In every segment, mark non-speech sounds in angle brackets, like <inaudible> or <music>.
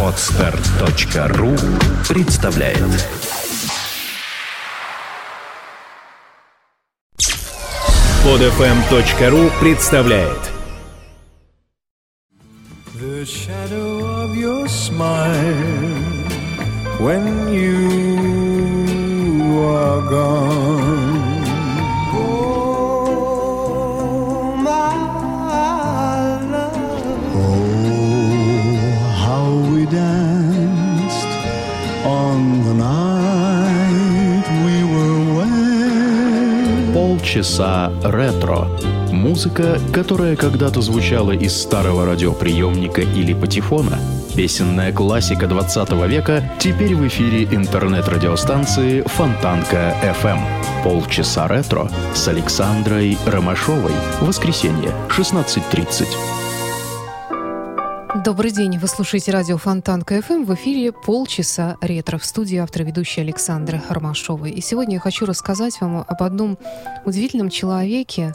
Отстар.ру представляет. Подфм.ру представляет. The shadow of your smile When you are gone часа ретро. Музыка, которая когда-то звучала из старого радиоприемника или патефона. Песенная классика 20 века теперь в эфире интернет-радиостанции Фонтанка FM. Полчаса ретро с Александрой Ромашовой. Воскресенье, 16.30. Добрый день. Вы слушаете радио Фонтан КФМ. В эфире полчаса ретро. В студии автор ведущая Александра Ромашова. И сегодня я хочу рассказать вам об одном удивительном человеке,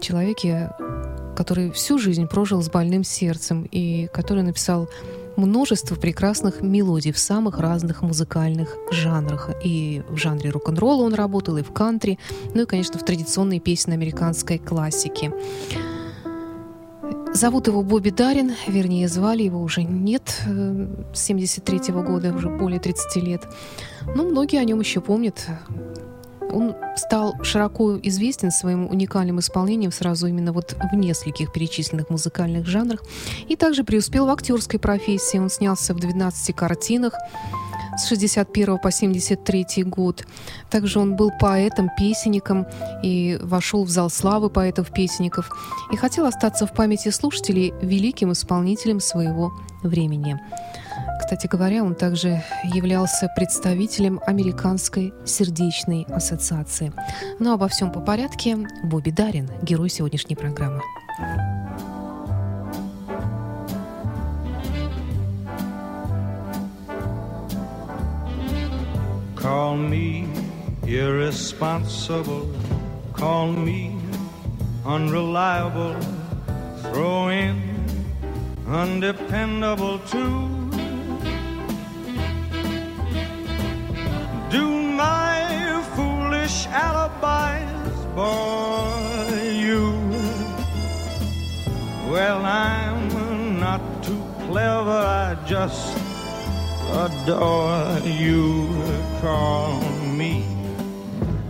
человеке, который всю жизнь прожил с больным сердцем и который написал множество прекрасных мелодий в самых разных музыкальных жанрах. И в жанре рок-н-ролла он работал, и в кантри, ну и, конечно, в традиционной песне американской классики. Зовут его Бобби Дарин, вернее, звали его уже нет, э, с 73 -го года, уже более 30 лет. Но многие о нем еще помнят. Он стал широко известен своим уникальным исполнением сразу именно вот в нескольких перечисленных музыкальных жанрах. И также преуспел в актерской профессии. Он снялся в 12 картинах, с 61 по 73 год. Также он был поэтом, песенником и вошел в зал славы поэтов-песенников и хотел остаться в памяти слушателей великим исполнителем своего времени. Кстати говоря, он также являлся представителем Американской сердечной ассоциации. Но обо всем по порядке. Бобби Дарин, герой сегодняшней программы. Call me irresponsible, call me unreliable, throw in undependable too. Do my foolish alibis bore you? Well, I'm not too clever, I just adore you. Call me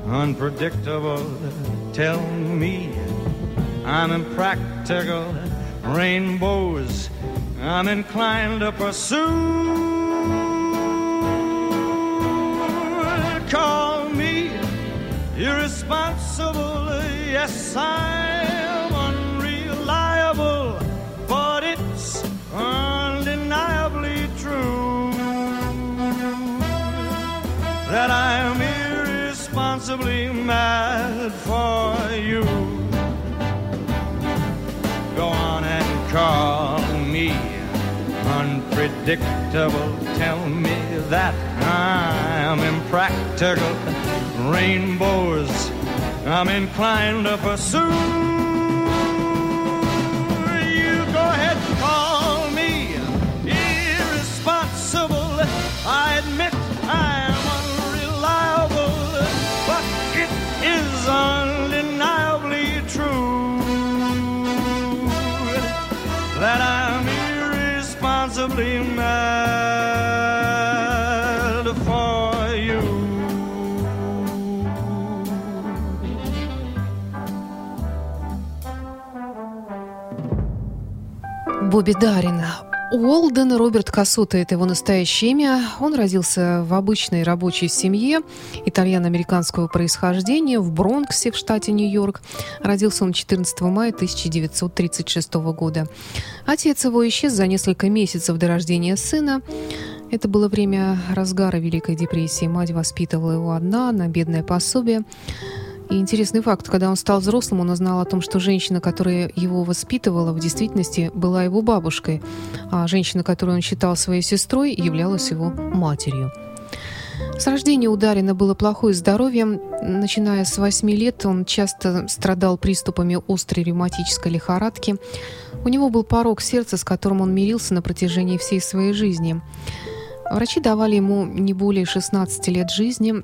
unpredictable. Tell me I'm impractical. Rainbows I'm inclined to pursue. Call me irresponsible. Yes, I'm irresponsibly mad for you. Go on and call me unpredictable. Tell me that I'm impractical. Rainbows I'm inclined to pursue. You go ahead call me irresponsible. I admit that I'm irresponsibly mad for you. Бобби Дарин. Уолден Роберт Кассута – это его настоящее имя. Он родился в обычной рабочей семье итальяно-американского происхождения в Бронксе в штате Нью-Йорк. Родился он 14 мая 1936 года. Отец его исчез за несколько месяцев до рождения сына. Это было время разгара Великой депрессии. Мать воспитывала его одна на бедное пособие. И интересный факт, когда он стал взрослым, он узнал о том, что женщина, которая его воспитывала, в действительности была его бабушкой, а женщина, которую он считал своей сестрой, являлась его матерью. С рождения у Дарина было плохое здоровье. Начиная с 8 лет он часто страдал приступами острой ревматической лихорадки. У него был порог сердца, с которым он мирился на протяжении всей своей жизни. Врачи давали ему не более 16 лет жизни.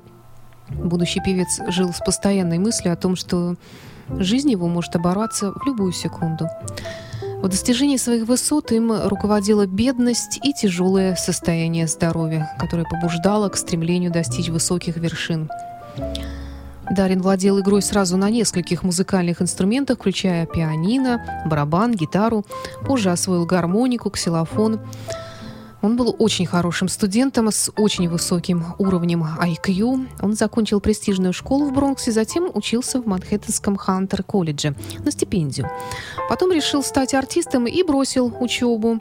Будущий певец жил с постоянной мыслью о том, что жизнь его может оборваться в любую секунду. В достижении своих высот им руководила бедность и тяжелое состояние здоровья, которое побуждало к стремлению достичь высоких вершин. Дарин владел игрой сразу на нескольких музыкальных инструментах, включая пианино, барабан, гитару. Позже освоил гармонику, ксилофон. Он был очень хорошим студентом с очень высоким уровнем IQ. Он закончил престижную школу в Бронксе, затем учился в Манхэттенском Хантер-колледже на стипендию. Потом решил стать артистом и бросил учебу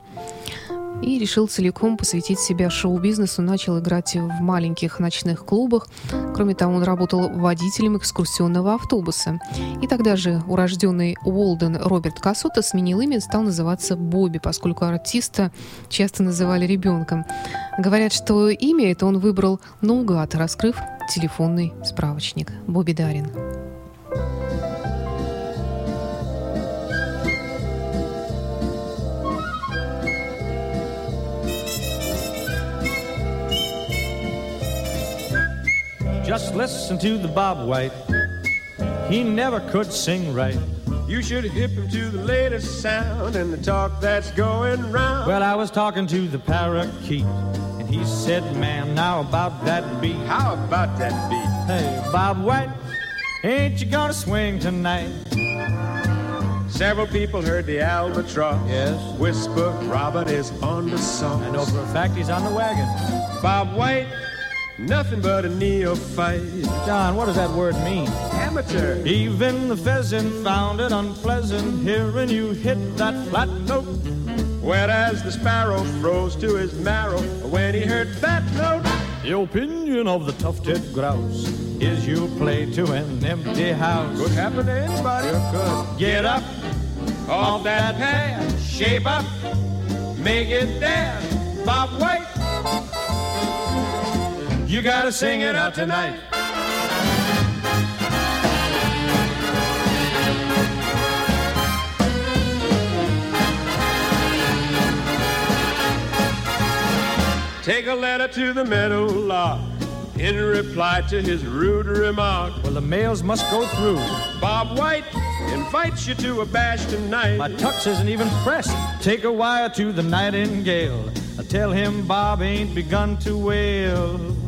и решил целиком посвятить себя шоу-бизнесу, начал играть в маленьких ночных клубах. Кроме того, он работал водителем экскурсионного автобуса. И тогда же урожденный Уолден Роберт Кассота сменил имя и стал называться Бобби, поскольку артиста часто называли ребенком. Говорят, что имя это он выбрал наугад, раскрыв телефонный справочник. Бобби Дарин. Just listen to the Bob White. He never could sing right. You should hip him to the latest sound and the talk that's going round. Well, I was talking to the parakeet, and he said, Man, now about that beat. How about that beat? Hey, Bob White, ain't you gonna swing tonight? Several people heard the albatross. Yes. Whisper, Robert is on the song. I know for a fact he's on the wagon. Bob White, nothing but a neophyte. John, what does that word mean? Amateur. Even the pheasant found it unpleasant hearing you hit that flat note. Whereas the sparrow froze to his marrow when he heard that note. The opinion of the tufted grouse is you play to an empty house. Could happen to anybody. Good. Get up off that pad, shape up, make it dance. Bob White, you gotta sing it out tonight. Take a letter to the meadow lark in reply to his rude remark. Well, the mails must go through. Bob White invites you to a bash tonight. My tux isn't even pressed. Take a wire to the nightingale. I tell him Bob ain't begun to wail.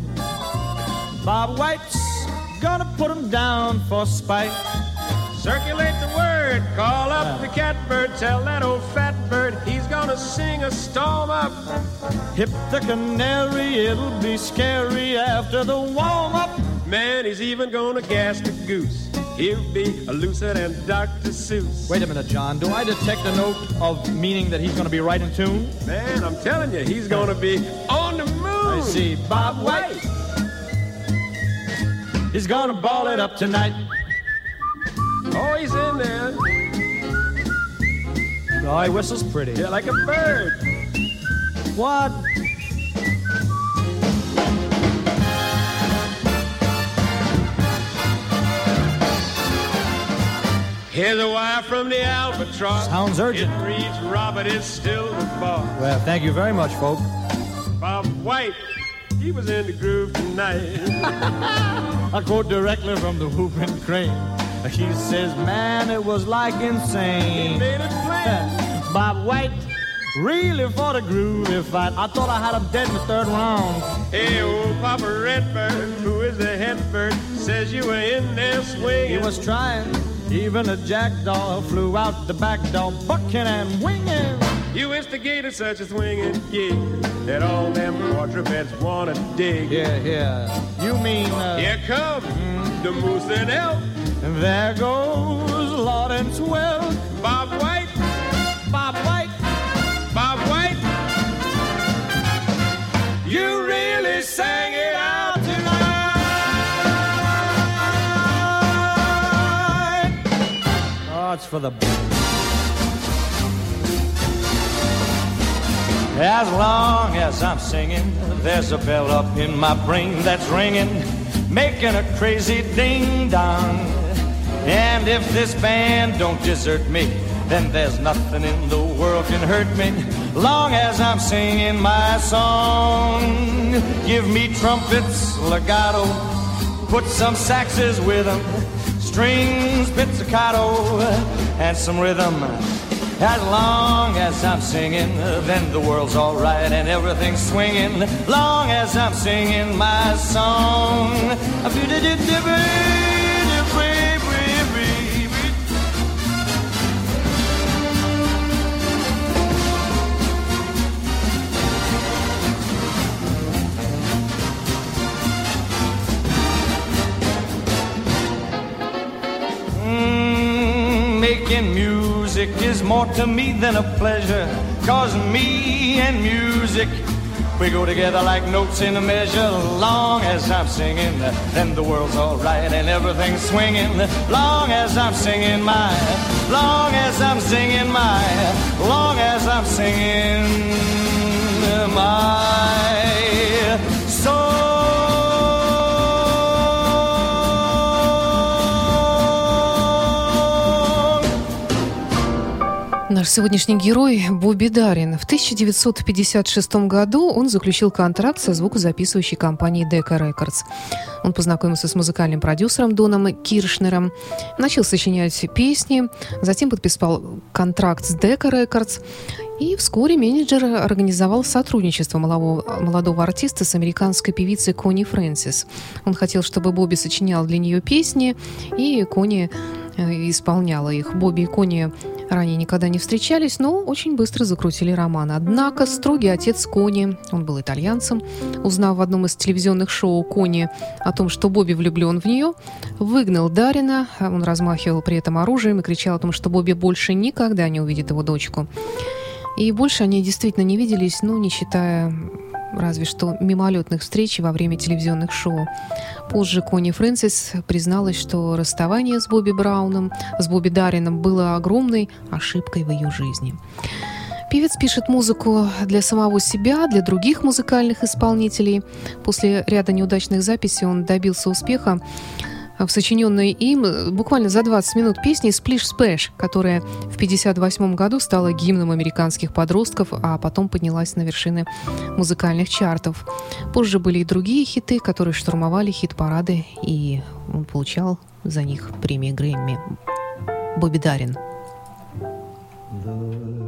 Bob White's gonna put him down for spite. Circulate the word, call up the catbird, tell that old fat bird he's gonna sing a storm up. Hip the canary, it'll be scary after the warm up. Man, he's even gonna gas the goose. He'll be a lucid and Dr. Seuss. Wait a minute, John. Do I detect a note of meaning that he's gonna be right in tune? Man, I'm telling you, he's gonna be on the moon. I see. Bob White. He's gonna ball it up tonight. Oh, he's in there. Oh, he whistles pretty. Yeah, like a bird. What? Here's a wire from the albatross. Sounds urgent. It reads, Robert is still the boss. Well, thank you very much, folk. Bob White, he was in the groove tonight. <laughs> I quote directly from the whooping crane. He says, man, it was like insane. He made it plain. <laughs> Bob White, really for the groovy fight. I thought I had him dead in the third round. Hey, old Papa Redbird, who is the head bird, says you were in there swinging. He was trying. Even a jackdaw flew out the back door, bucking and winging. You instigated such a swinging gig that all them quadrupeds wanna dig. Yeah, yeah. You mean, uh, Here come the moose and elk, and there goes Lord and Swell. Bob White, Bob White, Bob White. you really sang it out tonight. Oh, it's for the. As long as I'm singing, there's a bell up in my brain that's ringing, making a crazy ding dong. And if this band don't desert me, then there's nothing in the world can hurt me. Long as I'm singing my song, give me trumpets, legato, put some saxes with them, strings, pizzicato, and some rhythm. As long as I'm singing, then the world's alright and everything's swinging. Long as I'm singing my song. Mm, making music is more to me than a pleasure. Cause me and music, we go together like notes in a measure. Long as I'm singing, then the world's alright and everything's swinging. Long as I'm singing my, long as I'm singing my, long as I'm singing my Сегодняшний герой Бобби Дарин. В 1956 году он заключил контракт со звукозаписывающей компанией Decca Records. Он познакомился с музыкальным продюсером Доном Киршнером, начал сочинять песни, затем подписал контракт с Decca Records. И вскоре менеджер организовал сотрудничество молодого, молодого артиста с американской певицей Кони Фрэнсис. Он хотел, чтобы Бобби сочинял для нее песни, и Кони э, исполняла их. Бобби и Кони ранее никогда не встречались, но очень быстро закрутили роман. Однако строгий отец Кони, он был итальянцем, узнав в одном из телевизионных шоу Кони о том, что Бобби влюблен в нее, выгнал Дарина, он размахивал при этом оружием и кричал о том, что Бобби больше никогда не увидит его дочку. И больше они действительно не виделись, ну, не считая разве что мимолетных встреч во время телевизионных шоу. Позже Кони Фрэнсис призналась, что расставание с Бобби Брауном, с Бобби Дарином было огромной ошибкой в ее жизни. Певец пишет музыку для самого себя, для других музыкальных исполнителей. После ряда неудачных записей он добился успеха в сочиненной им буквально за 20 минут песни «Splish Splash», которая в 1958 году стала гимном американских подростков, а потом поднялась на вершины музыкальных чартов. Позже были и другие хиты, которые штурмовали хит-парады, и он получал за них премии Грэмми. Бобби Дарин. The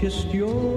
kissed your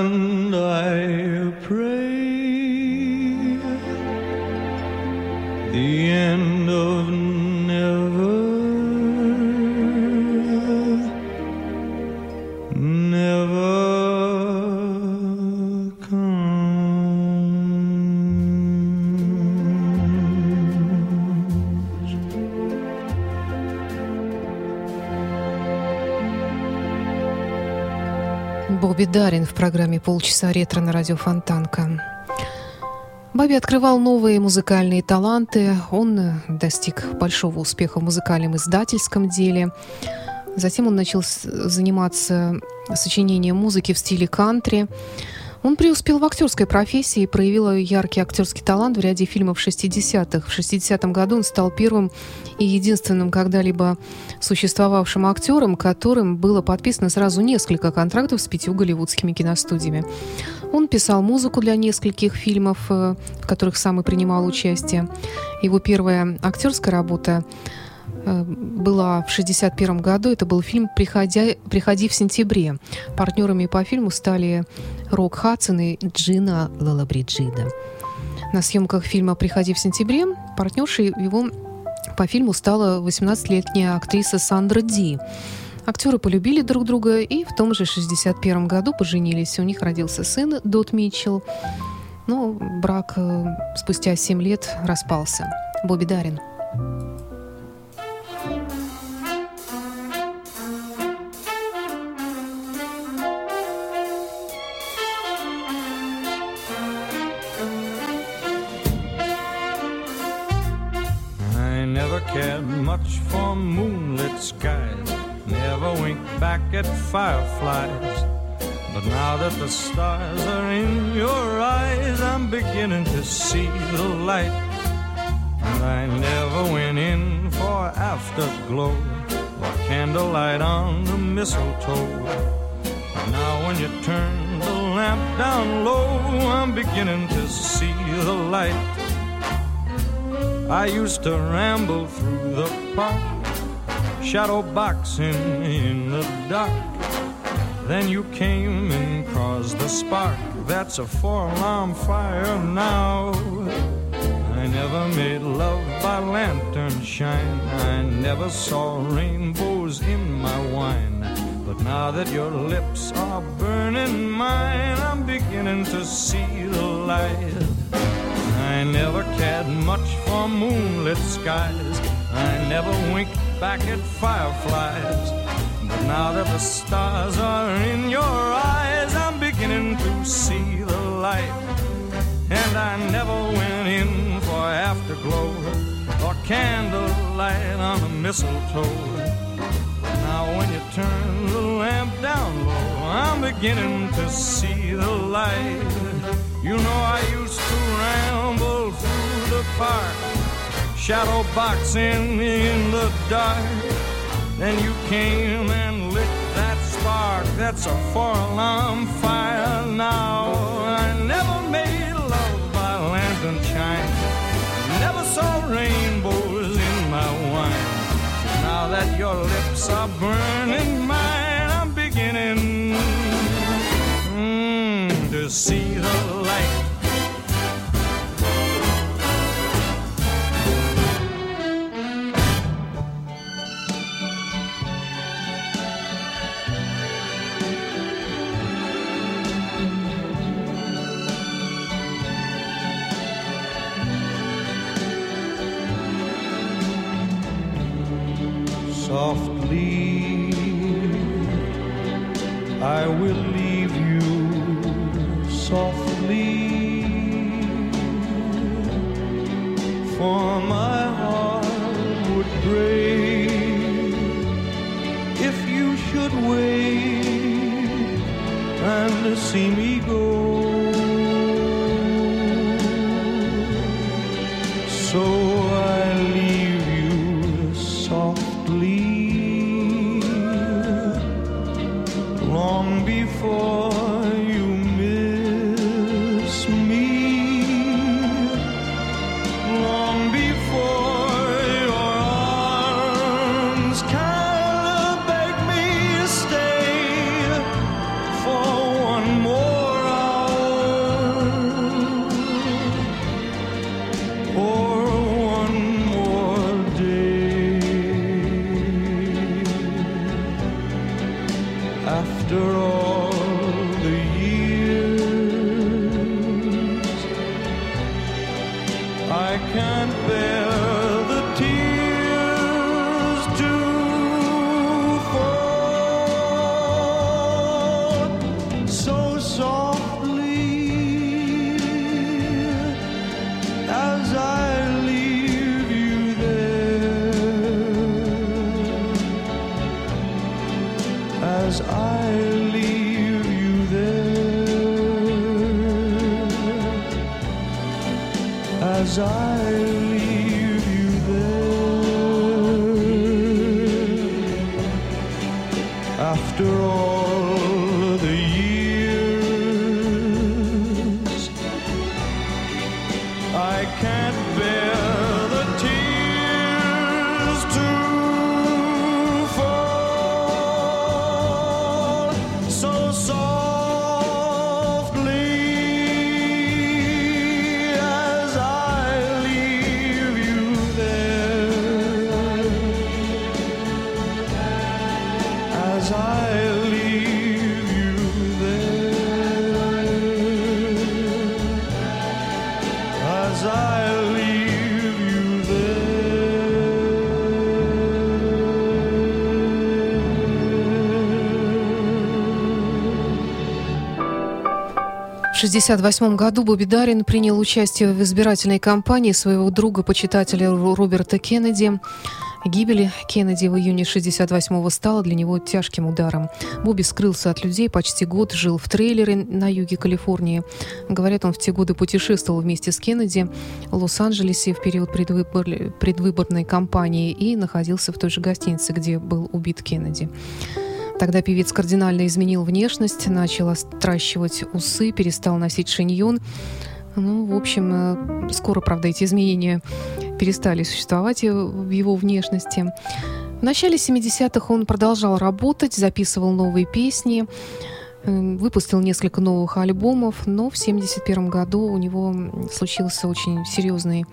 and Дарин в программе «Полчаса ретро» на радио Фонтанка. Бобби открывал новые музыкальные таланты. Он э, достиг большого успеха в музыкальном издательском деле. Затем он начал заниматься сочинением музыки в стиле кантри. Он преуспел в актерской профессии и проявил яркий актерский талант в ряде фильмов 60-х. В 60-м году он стал первым и единственным когда-либо существовавшим актером, которым было подписано сразу несколько контрактов с пятью голливудскими киностудиями. Он писал музыку для нескольких фильмов, э, в которых сам и принимал участие. Его первая актерская работа была в 1961 году. Это был фильм «Приходя, «Приходи в сентябре». Партнерами по фильму стали Рок Хадсон и Джина Лалабриджида. На съемках фильма «Приходи в сентябре» партнершей его по фильму стала 18-летняя актриса Сандра Ди. Актеры полюбили друг друга и в том же 61 году поженились. У них родился сын Дот Митчелл. Но брак э, спустя 7 лет распался. Бобби Дарин. Cared much for moonlit skies, never winked back at fireflies. But now that the stars are in your eyes, I'm beginning to see the light. And I never went in for afterglow or candlelight on the mistletoe. But now when you turn the lamp down low, I'm beginning to see the light. I used to ramble through the park, shadow boxing in the dark. Then you came and caused the spark. That's a four alarm fire now. I never made love by lantern shine. I never saw rainbows in my wine. But now that your lips are burning mine, I'm beginning to see the light. I never cared much for moonlit skies. I never winked back at fireflies. But now that the stars are in your eyes, I'm beginning to see the light. And I never went in for afterglow or candlelight on a mistletoe. Now when you turn the lamp down low, I'm beginning to see the light. You know I used to ramble the park, shadow boxing in the dark. Then you came and lit that spark. That's a four alarm fire now. I never made love by lantern shine. Never saw rainbows in my wine. Now that your lips are burning mine, I'm beginning mm, to see before as I leave you there, after all 1968 году Бобби Дарин принял участие в избирательной кампании своего друга-почитателя Ро- Роберта Кеннеди. Гибель Кеннеди в июне 68-го стала для него тяжким ударом. Бобби скрылся от людей, почти год жил в трейлере на юге Калифорнии. Говорят, он в те годы путешествовал вместе с Кеннеди в Лос-Анджелесе в период предвыбор- предвыборной кампании и находился в той же гостинице, где был убит Кеннеди. Тогда певец кардинально изменил внешность, начал отращивать усы, перестал носить шиньон. Ну, в общем, э, скоро, правда, эти изменения перестали существовать э, в его внешности. В начале 70-х он продолжал работать, записывал новые песни, э, выпустил несколько новых альбомов, но в 71 году у него случился очень серьезный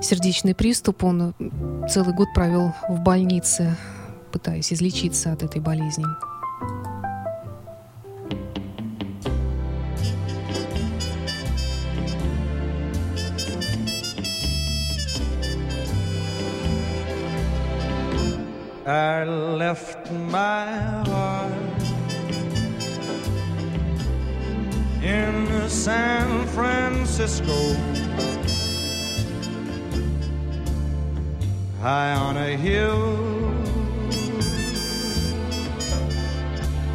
сердечный приступ. Он целый год провел в больнице, пытаясь излечиться от этой болезни. I left my heart in San Francisco, high on a hill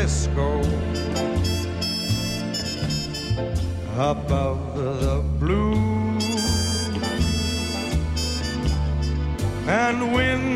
Francisco. Above the blue. And windy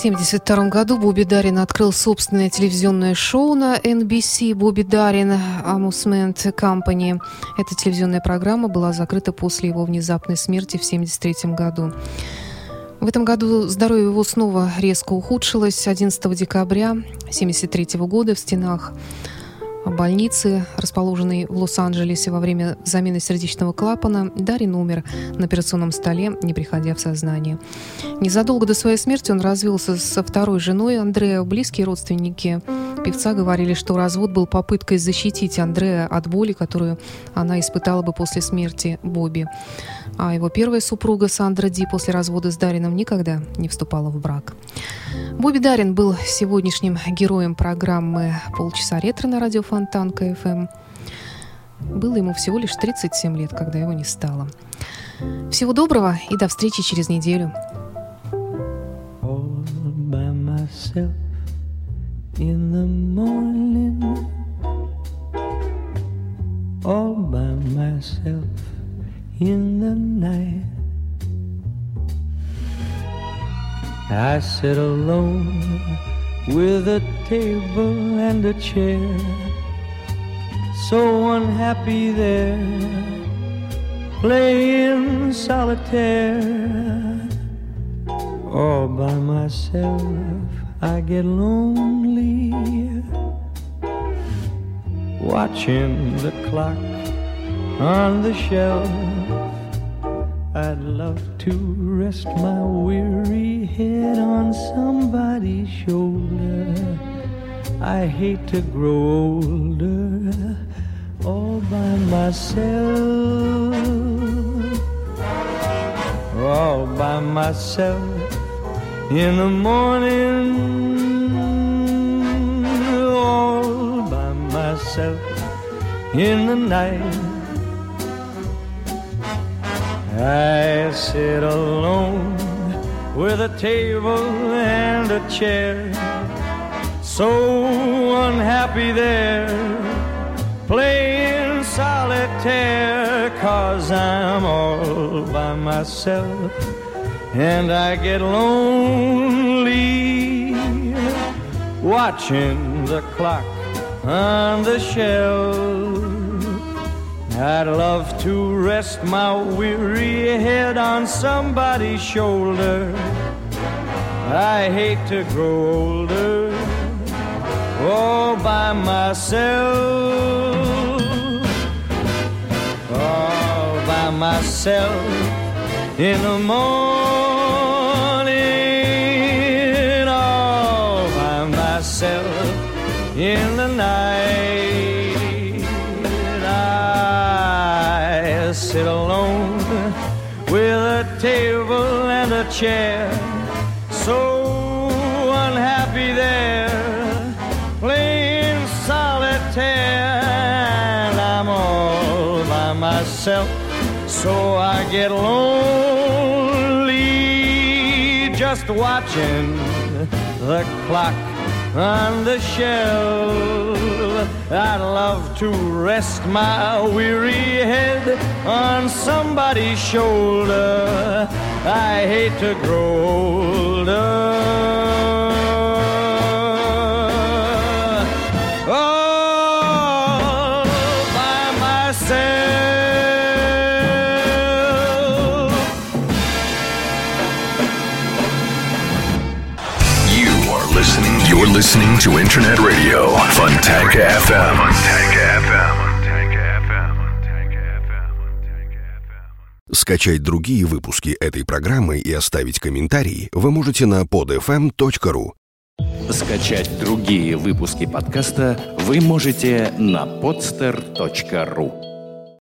1972 году Бобби Дарин открыл собственное телевизионное шоу на NBC «Бобби Дарин Amusement Company». Эта телевизионная программа была закрыта после его внезапной смерти в 1973 году. В этом году здоровье его снова резко ухудшилось. 11 декабря 1973 года в стенах больницы, расположенной в Лос-Анджелесе во время замены сердечного клапана, Дарин умер на операционном столе, не приходя в сознание. Незадолго до своей смерти он развелся со второй женой Андрея. Близкие родственники певца говорили, что развод был попыткой защитить Андрея от боли, которую она испытала бы после смерти Бобби. А его первая супруга Сандра Ди после развода с Дарином никогда не вступала в брак. Бобби Дарин был сегодняшним героем программы «Полчаса ретро» на радио Фонтан КФМ. Было ему всего лишь 37 лет, когда его не стало. Всего доброго и до встречи через неделю. myself in the morning, all by myself in the night. I sit alone with a table and a chair, so unhappy there, playing solitaire all by myself I get lonely watching the clock on the shelf. I'd love to rest my weary head on somebody's shoulder. I hate to grow older all by myself. All by myself in the morning, all by myself in the night. I sit alone with a table and a chair, so unhappy there, playing solitaire, cause I'm all by myself and I get lonely watching the clock on the shelf. I'd love to rest my weary head on somebody's shoulder. I hate to grow older all by myself. All by myself in the morning, in the night. I sit alone with a table and a chair, so unhappy there, playing solitaire, and I'm all by myself, so I get lonely just watching the clock on the shelf. I'd love to rest my weary head on somebody's shoulder. I hate to grow older. Listening. To Internet Radio FM. Fontanka FM. Скачать другие выпуски этой программы и оставить комментарии вы можете на podfm.ru. Скачать другие выпуски подкаста вы можете на podster.ru.